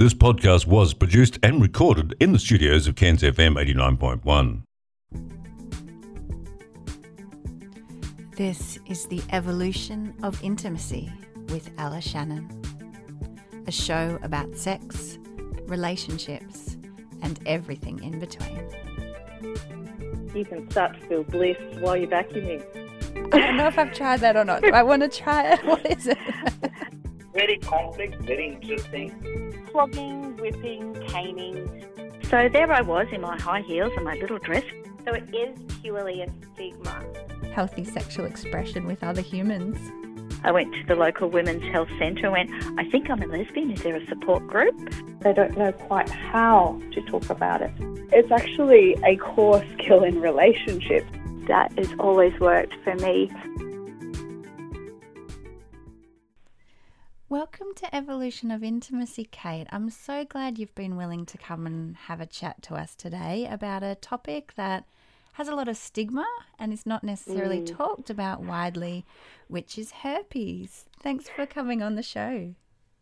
This podcast was produced and recorded in the studios of Cairns FM 89.1. This is The Evolution of Intimacy with Ella Shannon, a show about sex, relationships, and everything in between. You can start to feel bliss while you're vacuuming. I don't know if I've tried that or not. Do I want to try it? What is it? very complex, very interesting. Flogging, whipping, caning. So there I was in my high heels and my little dress. So it is purely a stigma. Healthy sexual expression with other humans. I went to the local women's health centre and went, I think I'm a lesbian. Is there a support group? They don't know quite how to talk about it. It's actually a core skill in relationships. That has always worked for me. Welcome to Evolution of Intimacy, Kate. I'm so glad you've been willing to come and have a chat to us today about a topic that has a lot of stigma and is not necessarily mm. talked about widely, which is herpes. Thanks for coming on the show.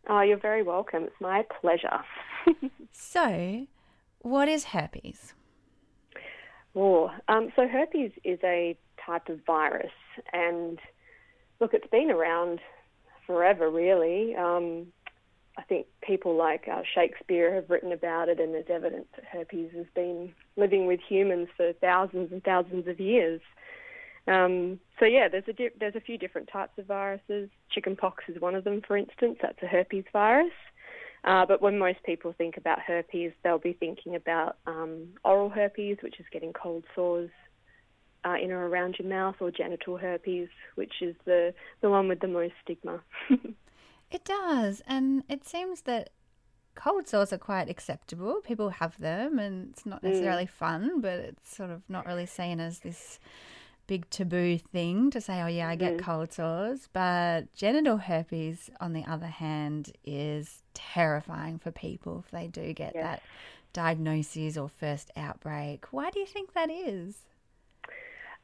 Oh, you're very welcome. It's my pleasure. so, what is herpes? Oh, um, so herpes is a type of virus, and look, it's been around forever, really. Um, I think people like uh, Shakespeare have written about it, and there's evidence that herpes has been living with humans for thousands and thousands of years. Um, so yeah, there's a di- there's a few different types of viruses. Chickenpox is one of them, for instance. That's a herpes virus. Uh, but when most people think about herpes, they'll be thinking about um, oral herpes, which is getting cold sores uh, in or around your mouth, or genital herpes, which is the the one with the most stigma. It does. And it seems that cold sores are quite acceptable. People have them, and it's not necessarily mm. fun, but it's sort of not really seen as this big taboo thing to say, oh, yeah, I get mm. cold sores. But genital herpes, on the other hand, is terrifying for people if they do get yes. that diagnosis or first outbreak. Why do you think that is?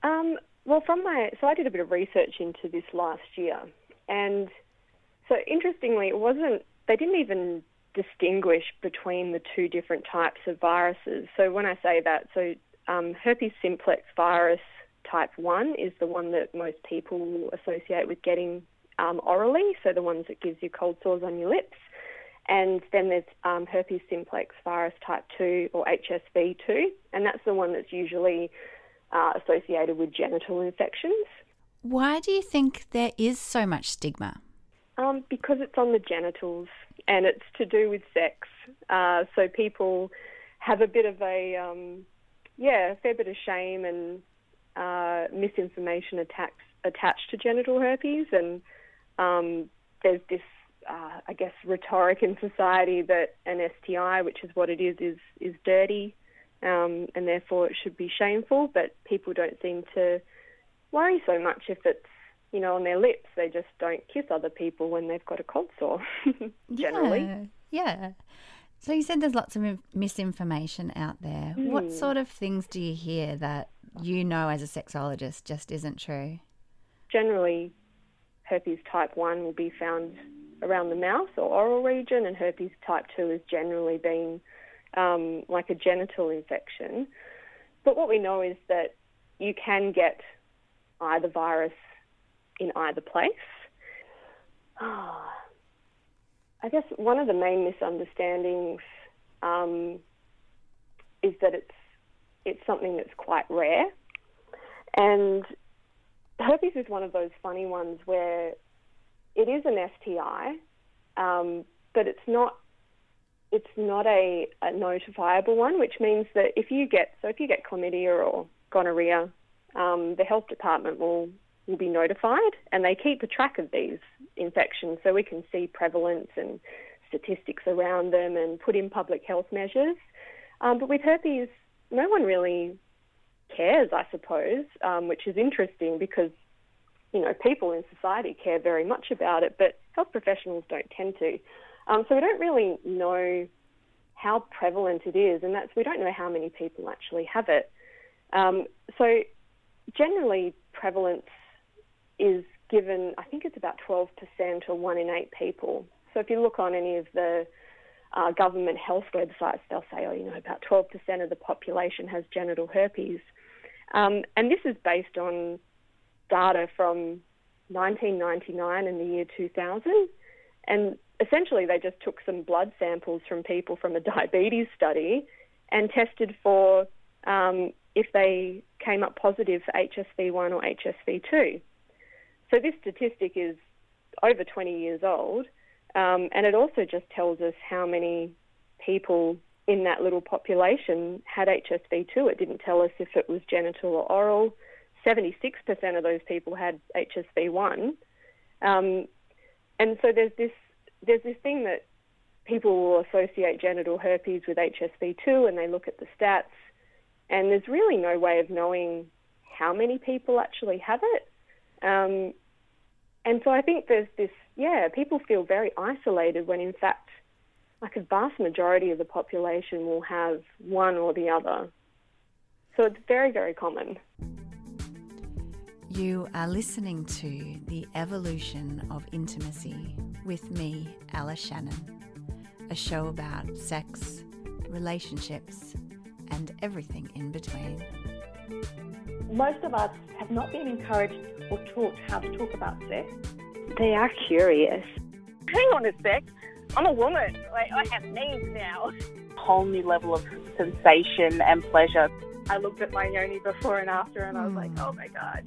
Um, well, from my so I did a bit of research into this last year, and so interestingly, it wasn't. They didn't even distinguish between the two different types of viruses. So when I say that, so um, herpes simplex virus type 1 is the one that most people associate with getting um, orally, so the ones that gives you cold sores on your lips. And then there's um, herpes simplex virus type 2 or HSV2, and that's the one that's usually uh, associated with genital infections. Why do you think there is so much stigma? Um, because it's on the genitals and it's to do with sex. Uh, so people have a bit of a, um, yeah, a fair bit of shame and uh, misinformation attached, attached to genital herpes. And um, there's this, uh, I guess, rhetoric in society that an STI, which is what it is, is, is dirty um, and therefore it should be shameful. But people don't seem to worry so much if it's you know, on their lips. They just don't kiss other people when they've got a cold sore, generally. Yeah, yeah. So you said there's lots of misinformation out there. Mm. What sort of things do you hear that you know as a sexologist just isn't true? Generally, herpes type 1 will be found around the mouth or oral region, and herpes type 2 is generally being um, like a genital infection. But what we know is that you can get either virus in either place. I guess one of the main misunderstandings um, is that it's it's something that's quite rare, and herpes is one of those funny ones where it is an STI, um, but it's not it's not a, a, notifiable one, which means that if you get so if you get chlamydia or gonorrhea, um, the health department will will be notified and they keep a track of these infections so we can see prevalence and statistics around them and put in public health measures. Um, but with herpes, no one really cares, I suppose, um, which is interesting because you know people in society care very much about it, but health professionals don't tend to. Um, so we don't really know how prevalent it is, and that's we don't know how many people actually have it. Um, so generally, prevalence is given, I think it's about 12% or one in eight people. So if you look on any of the uh, government health websites, they'll say, oh, you know, about 12% of the population has genital herpes. Um, and this is based on data from 1999 and the year 2000. And essentially, they just took some blood samples from people from a diabetes study and tested for um, if they came up positive for HSV1 or HSV2. So this statistic is over 20 years old, um, and it also just tells us how many people in that little population had HSV2. It didn't tell us if it was genital or oral. 76% of those people had HSV1. Um, and so there's this there's this thing that people will associate genital herpes with HSV2 and they look at the stats and there's really no way of knowing how many people actually have it. Um, and so I think there's this, yeah, people feel very isolated when in fact, like a vast majority of the population will have one or the other. So it's very, very common. You are listening to The Evolution of Intimacy with me, Ella Shannon, a show about sex, relationships, and everything in between. Most of us have not been encouraged or taught how to talk about sex. They are curious. Hang on a sec. I'm a woman. Like, I have needs now. Whole new level of sensation and pleasure. I looked at my yoni before and after and I was like, hmm. oh my God.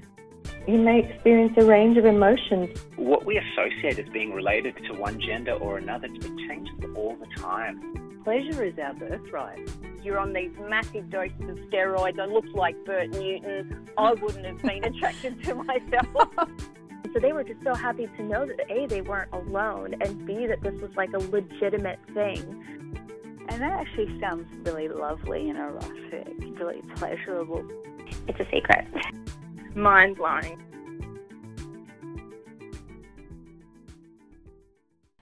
You may experience a range of emotions. What we associate as being related to one gender or another, it changes all the time. Pleasure is our birthright you're on these massive doses of steroids. I look like Bert Newton. I wouldn't have been attracted to myself. so they were just so happy to know that A, they weren't alone, and B, that this was like a legitimate thing. And that actually sounds really lovely and erotic, really pleasurable. It's a secret. Mind blowing.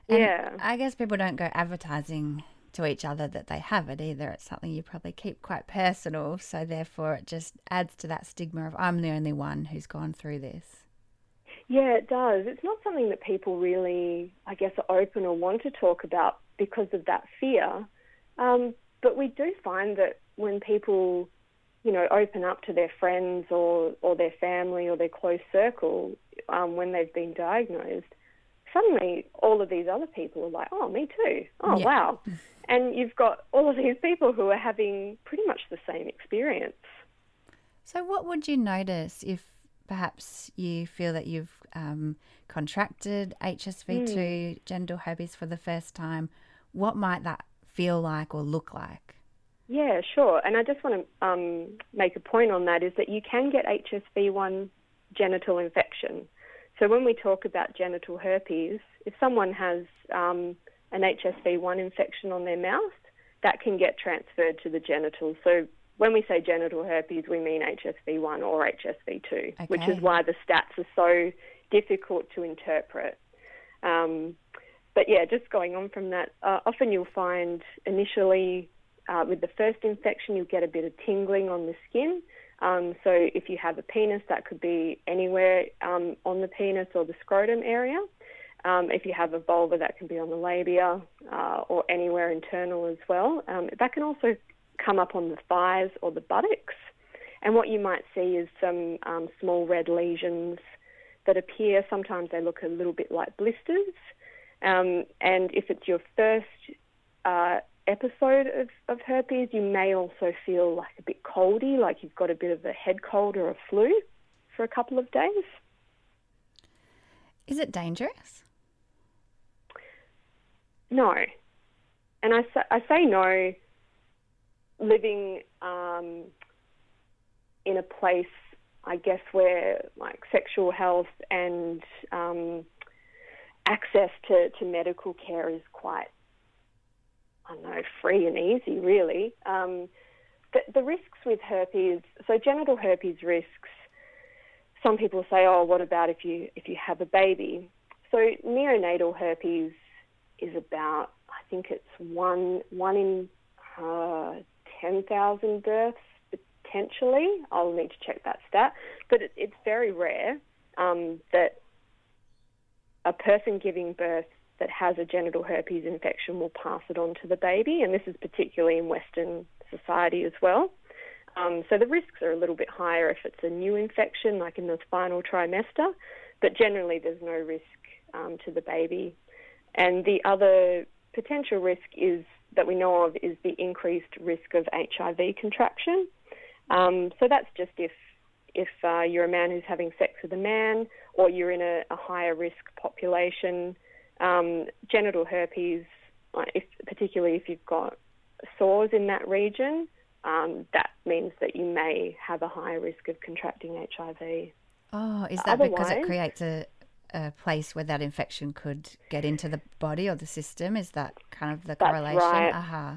yeah. I guess people don't go advertising to each other that they have it either. It's something you probably keep quite personal, so therefore it just adds to that stigma of I'm the only one who's gone through this. Yeah, it does. It's not something that people really, I guess, are open or want to talk about because of that fear. Um, but we do find that when people, you know, open up to their friends or, or their family or their close circle um, when they've been diagnosed, suddenly all of these other people are like, oh, me too. Oh, yeah. wow. And you've got all of these people who are having pretty much the same experience. So, what would you notice if perhaps you feel that you've um, contracted HSV2 mm. genital herpes for the first time? What might that feel like or look like? Yeah, sure. And I just want to um, make a point on that is that you can get HSV1 genital infection. So when we talk about genital herpes, if someone has um, an HSV1 infection on their mouth, that can get transferred to the genitals. So when we say genital herpes, we mean HSV1 or HSV2, okay. which is why the stats are so difficult to interpret. Um, but yeah, just going on from that, uh, often you'll find initially uh, with the first infection, you'll get a bit of tingling on the skin. Um, so if you have a penis, that could be anywhere um, on the penis or the scrotum area. Um, if you have a vulva, that can be on the labia uh, or anywhere internal as well. Um, that can also come up on the thighs or the buttocks. And what you might see is some um, small red lesions that appear. Sometimes they look a little bit like blisters. Um, and if it's your first uh, episode of, of herpes, you may also feel like a bit coldy, like you've got a bit of a head cold or a flu for a couple of days. Is it dangerous? No. And I say, I say no living um, in a place, I guess, where like sexual health and um, access to, to medical care is quite, I don't know, free and easy, really. Um, the, the risks with herpes, so genital herpes risks, some people say, oh, what about if you if you have a baby? So neonatal herpes is about, I think it's one one in uh, ten thousand births potentially. I'll need to check that stat, but it, it's very rare um, that a person giving birth that has a genital herpes infection will pass it on to the baby, and this is particularly in Western society as well. Um, so the risks are a little bit higher if it's a new infection, like in the final trimester, but generally there's no risk um, to the baby. And the other potential risk is that we know of is the increased risk of HIV contraction. Um, so that's just if if uh, you're a man who's having sex with a man, or you're in a, a higher risk population. Um, genital herpes, if, particularly if you've got sores in that region, um, that means that you may have a higher risk of contracting HIV. Oh, is that because it creates a, a place where that infection could get into the body or the system? Is that kind of the correlation? Right. Uh-huh.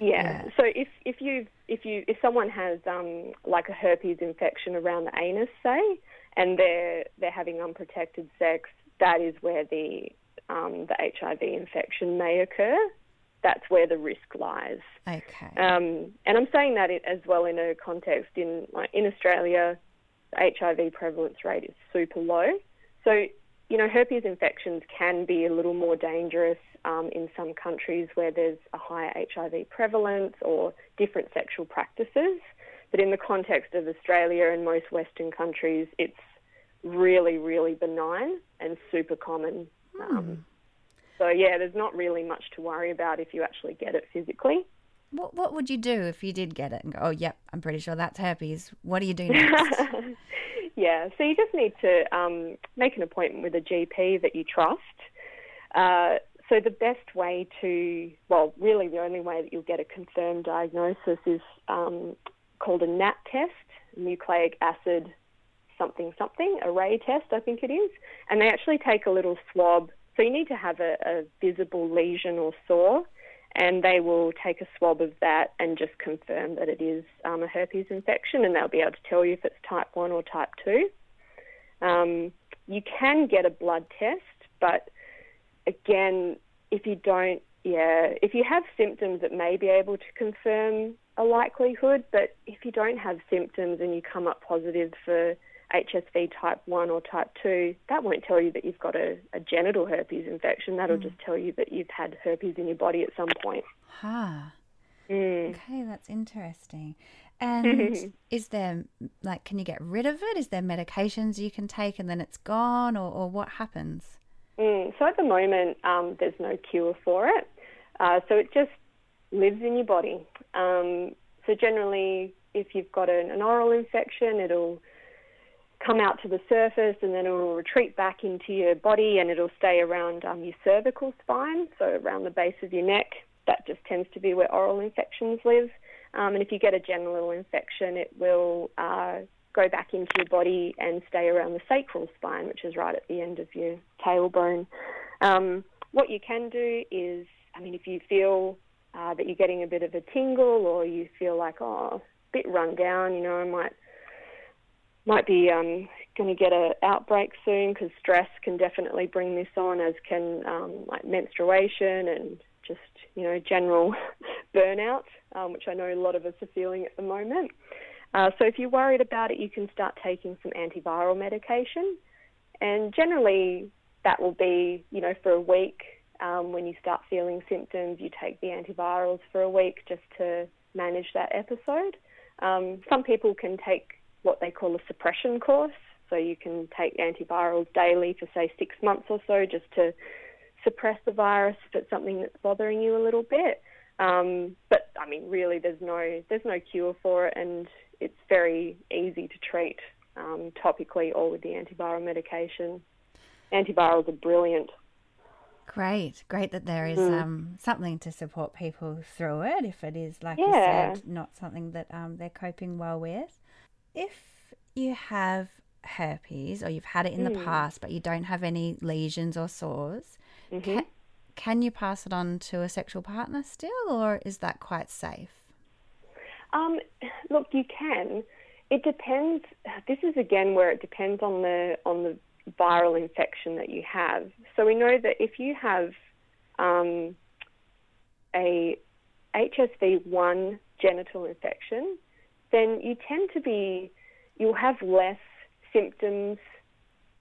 Yeah. Yeah. So if if you if you if someone has um, like a herpes infection around the anus, say, and they're they're having unprotected sex, that is where the um, the HIV infection may occur. That's where the risk lies. Okay. Um, and I'm saying that as well in a context in like in Australia, the HIV prevalence rate is super low. So you know, herpes infections can be a little more dangerous um, in some countries where there's a higher HIV prevalence or different sexual practices. But in the context of Australia and most Western countries, it's really, really benign and super common. Um, so, yeah, there's not really much to worry about if you actually get it physically. What What would you do if you did get it and go, oh, yep, I'm pretty sure that's herpes? What do you do next? yeah, so you just need to um, make an appointment with a GP that you trust. Uh, so the best way to, well, really the only way that you'll get a confirmed diagnosis is um, called a NAT test, nucleic acid something something, array test, I think it is. And they actually take a little swab. So you need to have a, a visible lesion or sore, and they will take a swab of that and just confirm that it is um, a herpes infection, and they'll be able to tell you if it's type 1 or type 2. Um, you can get a blood test, but again, if you don't, yeah, if you have symptoms, it may be able to confirm a likelihood, but if you don't have symptoms and you come up positive for HSV type 1 or type 2, that won't tell you that you've got a, a genital herpes infection. That'll Mm. just tell you that you've had herpes in your body at some point. Ha. Mm. Okay, that's interesting. And is there, like, can you get rid of it? Is there medications you can take and then it's gone, or, or what happens? Mm, so at the moment, um, there's no cure for it. Uh, so it just lives in your body. Um, so generally, if you've got an, an oral infection, it'll come out to the surface and then it will retreat back into your body and it'll stay around um, your cervical spine, so around the base of your neck. That just tends to be where oral infections live. Um, and if you get a genital infection, it will uh, go back into your body and stay around the sacral spine, which is right at the end of your tailbone. Um, what you can do is, I mean, if you feel uh, that you're getting a bit of a tingle or you feel like, oh, a bit run down, you know, I might might be um, going to get an outbreak soon because stress can definitely bring this on, as can um, like menstruation and just you know general burnout, um, which I know a lot of us are feeling at the moment. Uh, so if you're worried about it, you can start taking some antiviral medication, and generally that will be you know for a week. Um, when you start feeling symptoms, you take the antivirals for a week just to manage that episode. Um, some people can take what they call a suppression course. So you can take antivirals daily for say six months or so just to suppress the virus if it's something that's bothering you a little bit. Um, but I mean, really, there's no there's no cure for it, and it's very easy to treat um, topically or with the antiviral medication. Antivirals are brilliant. Great, great that there is Mm. um, something to support people through it if it is, like Yeah. you said, not something that um, they're coping well with. If you have herpes or you've had it in the Mm. past but you don't have any lesions or sores, Mhm. can, can you pass it on to a sexual partner still, or is that quite safe? Um, look, you can. It depends. This is again where it depends on the on the viral infection that you have. So we know that if you have um, a HSV1 genital infection, then you tend to be you'll have less symptoms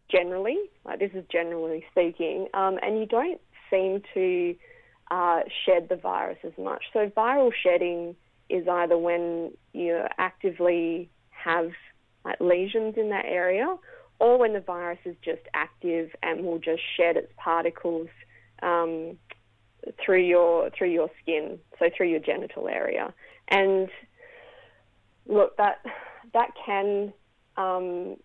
generally. Like this is generally speaking, um, and you don't seem to uh, shed the virus as much. So viral shedding is either when you actively have like lesions in that area, or when the virus is just active and will just shed its particles um, through your through your skin, so through your genital area. And look, that that can um,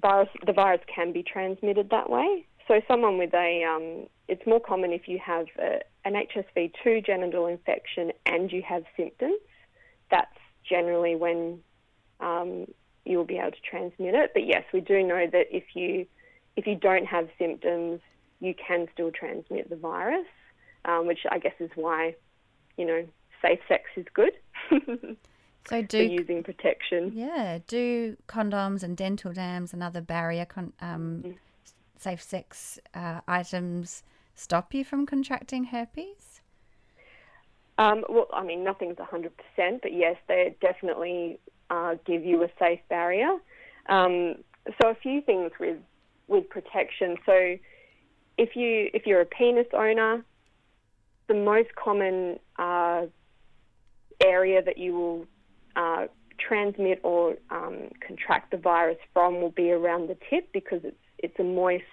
virus the virus can be transmitted that way. So someone with a um, it's more common if you have a, an HSV2 genital infection and you have symptoms. That's generally when um, you will be able to transmit it. But yes, we do know that if you if you don't have symptoms, you can still transmit the virus, um, which I guess is why you know safe sex is good. So do using protection. Yeah, do condoms and dental dams and other barrier con- um, Mm. safe sex uh, items stop you from contracting herpes? Um, well, I mean, nothing's 100%, but yes, they definitely uh, give you a safe barrier. Um, so a few things with with protection. So if you if you're a penis owner, the most common uh, area that you will uh, transmit or um, contract the virus from will be around the tip because it's it's a moist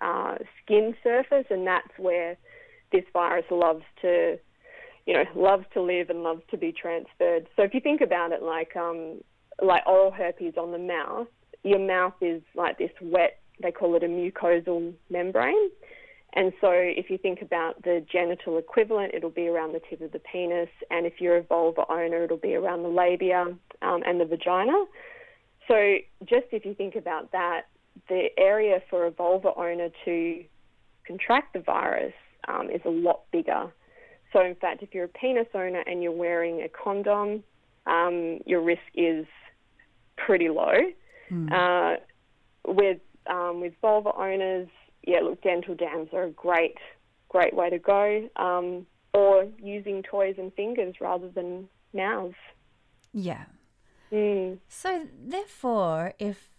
uh, skin surface, and that's where this virus loves to, you know, loves to live and loves to be transferred. So if you think about it, like um, like oral herpes on the mouth, your mouth is like this wet. They call it a mucosal membrane. And so, if you think about the genital equivalent, it'll be around the tip of the penis, and if you're a vulva owner, it'll be around the labia um, and the vagina. So, just if you think about that, the area for a vulva owner to contract the virus um, is a lot bigger. So, in fact, if you're a penis owner and you're wearing a condom, um, your risk is pretty low. Uh, with um, with vulva owners, yeah, look, dental dams are a great, great way to go. Um, or using toys and fingers rather than mouths. Yeah. Mm. So therefore, if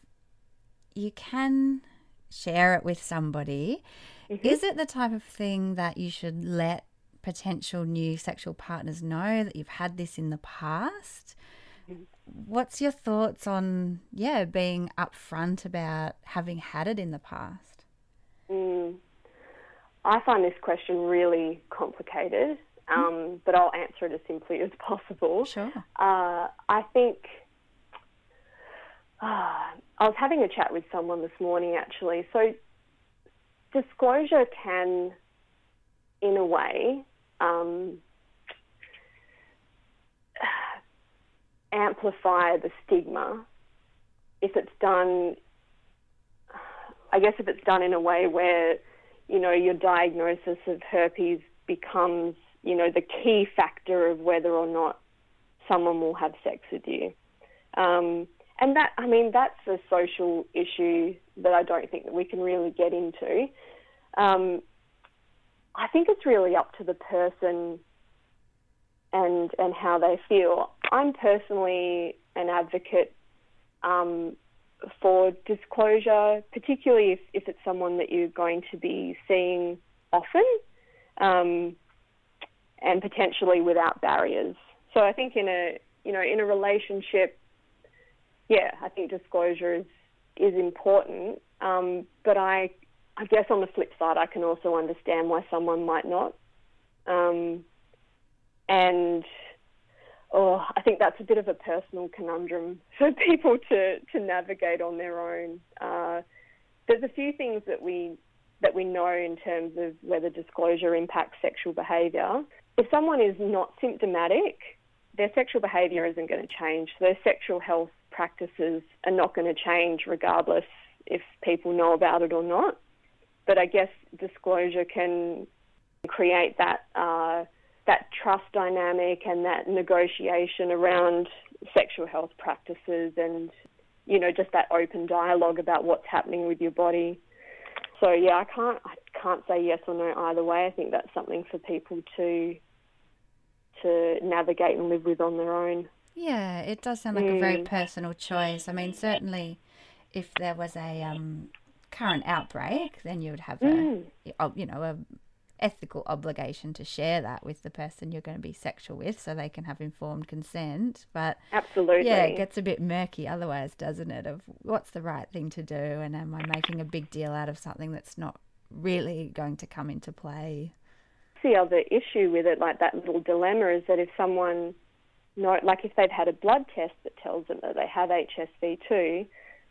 you can share it with somebody, Mm-hmm. is it the type of thing that you should let potential new sexual partners know that you've had this in the past? Mm-hmm. What's your thoughts on yeah being upfront about having had it in the past? Mm. I find this question really complicated, um, but I'll answer it as simply as possible. Sure. Uh, I think uh, I was having a chat with someone this morning actually. So, disclosure can, in a way, um, amplify the stigma if it's done. I guess if it's done in a way where, you know, your diagnosis of herpes becomes, you know, the key factor of whether or not someone will have sex with you. Um, and that, I mean, that's a social issue that I don't think that we can really get into. Um, I think it's really up to the person and and how they feel. I'm personally an advocate um, for disclosure, particularly if, if it's someone that you're going to be seeing often, um, and potentially without barriers. So I think in a you know in a relationship, yeah, I think disclosure is is important. Um, but I I guess on the flip side, I can also understand why someone might not. Um, and oh, I think that's a bit of a personal conundrum for people to, to navigate on their own. Uh, there's a few things that we that we know in terms of whether disclosure impacts sexual behaviour. If someone is not symptomatic, their sexual behaviour isn't going to change. Their sexual health practices are not going to change regardless if people know about it or not. But I guess disclosure can create that uh, that trust dynamic and that negotiation around sexual health practices and you know just that open dialogue about what's happening with your body. So yeah, I can't I can't say yes or no either way. I think that's something for people to to navigate and live with on their own. Yeah, it does sound like a very Mm. personal choice. I mean, certainly, if there was a um, current outbreak, then you would have a, Mm. oh, you know, a ethical obligation to share that with the person you're going to be sexual with so they can have informed consent. But absolutely, yeah, it gets a bit murky otherwise, doesn't it? Of what's the right thing to do, and am I making a big deal out of something that's not really going to come into play? The other issue with it, like that little dilemma, is that if someone like if they've had a blood test that tells them that they have HSV2,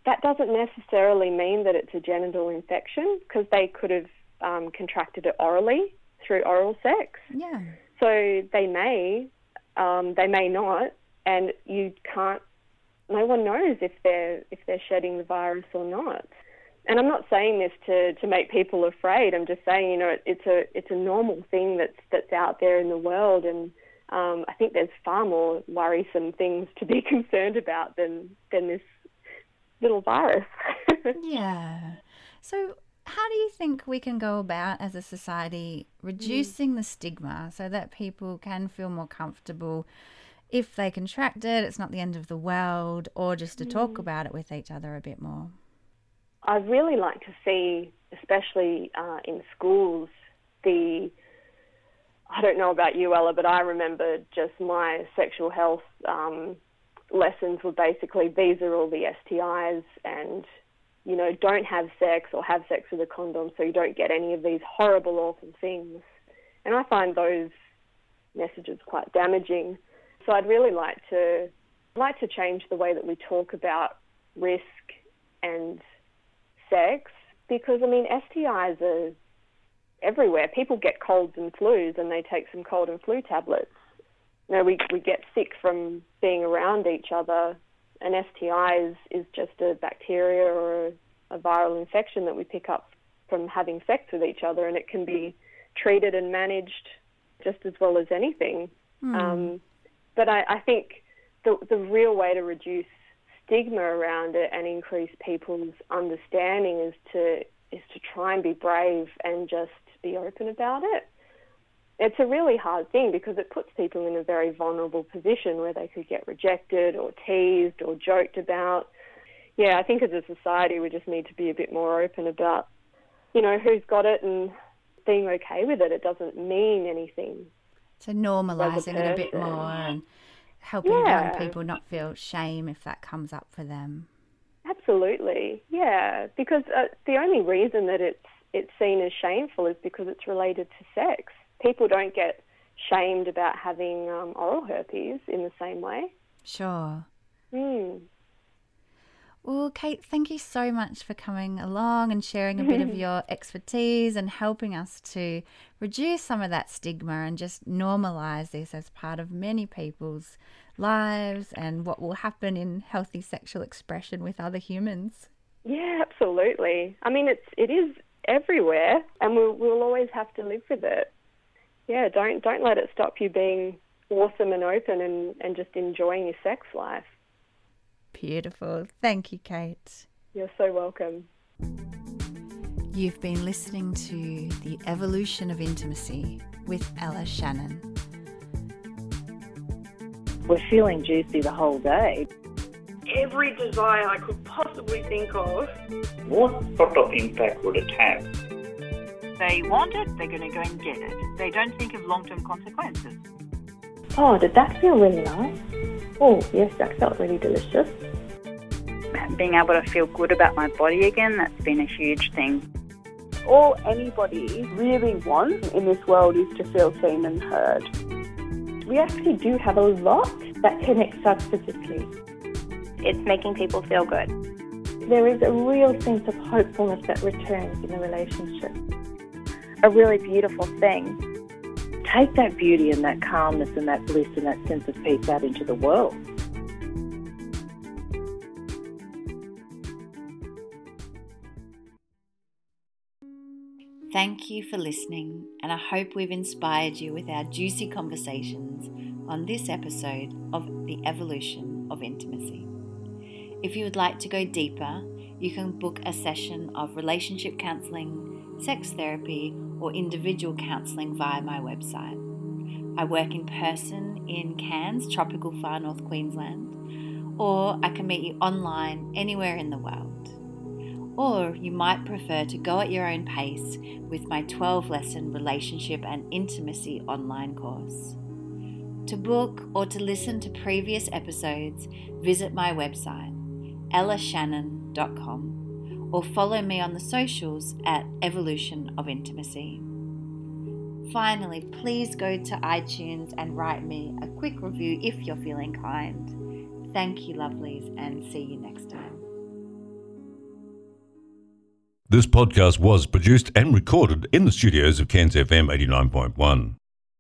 that doesn't necessarily mean that it's a genital infection because they could have um, contracted it orally through oral sex. Yeah. So they may, um, they may not, and you can't. No one knows if they're if they're shedding the virus or not. And I'm not saying this to, to make people afraid. I'm just saying, you know, it, it's a it's a normal thing that's that's out there in the world, and um, I think there's far more worrisome things to be concerned about than than this little virus. yeah. So, how do you think we can go about as a society reducing mm. the stigma so that people can feel more comfortable if they contract it, it's not the end of the world, or just to mm. talk about it with each other a bit more? I'd really like to see, especially uh, in schools, the I don't know about you, Ella, but I remember just my sexual health um, lessons were basically these are all the STIs and you know don't have sex or have sex with a condom so you don't get any of these horrible awful things. And I find those messages quite damaging. So I'd really like to like to change the way that we talk about risk and sex because I mean STIs are everywhere. People get colds and flus and they take some cold and flu tablets. You know, we, we get sick from being around each other. An STI is, is just a bacteria or a, viral infection that we pick up from having sex with each other, and it can be treated and managed just as well as anything. Mm. Um, but I, I think the, the real way to reduce stigma around it and increase people's understanding is to is to try and be brave and just be open about it it's a really hard thing because it puts people in a very vulnerable position where they could get rejected or teased or joked about. Yeah, I think as a society we just need to be a bit more open about, you know, who's got it and being okay with it. It doesn't mean anything. So normalising it a bit more and helping yeah. young people not feel shame if that comes up for them. Absolutely, yeah. Because uh, the only reason that it's it's seen as shameful is because it's related to sex people don't get shamed about having um, oral herpes in the same way. Sure. Mm. Well, Kate, thank you so much for coming along and sharing a bit of your expertise and helping us to reduce some of that stigma and just normalize this as part of many people's lives and what will happen in healthy sexual expression with other humans. Yeah, absolutely. I mean, it's it is everywhere, and we'll we'll always have to live with it yeah, don't don't let it stop you being awesome and open and, and just enjoying your sex life. Beautiful. Thank you, Kate. You're so welcome. You've been listening to The Evolution of Intimacy with Ella Shannon. We're feeling juicy the whole day. Every desire I could possibly think of. What sort of impact would it have? They want it, they're going to go and get it. They don't think of long term consequences. Oh, did that feel really nice? Oh, yes, that felt really delicious. Being able to feel good about my body again, that's been a huge thing. All anybody really wants in this world is to feel seen and heard. We actually do have a lot that connects us physically. It's making people feel good. There is a real sense of hopefulness that returns in the relationship a really beautiful thing. Take that beauty and that calmness and that bliss and that sense of peace out into the world. Thank you for listening, and I hope we've inspired you with our juicy conversations on this episode of The Evolution of Intimacy. If you would like to go deeper, you can book a session of relationship counselling, sex therapy, or individual counselling via my website. I work in person in Cairns, tropical far north Queensland, or I can meet you online anywhere in the world. Or you might prefer to go at your own pace with my 12 lesson relationship and intimacy online course. To book or to listen to previous episodes, visit my website, ellashannon.com, or follow me on the socials at Evolution of Intimacy. Finally, please go to iTunes and write me a quick review if you're feeling kind. Thank you, lovelies, and see you next time. This podcast was produced and recorded in the studios of Cairns FM 89.1.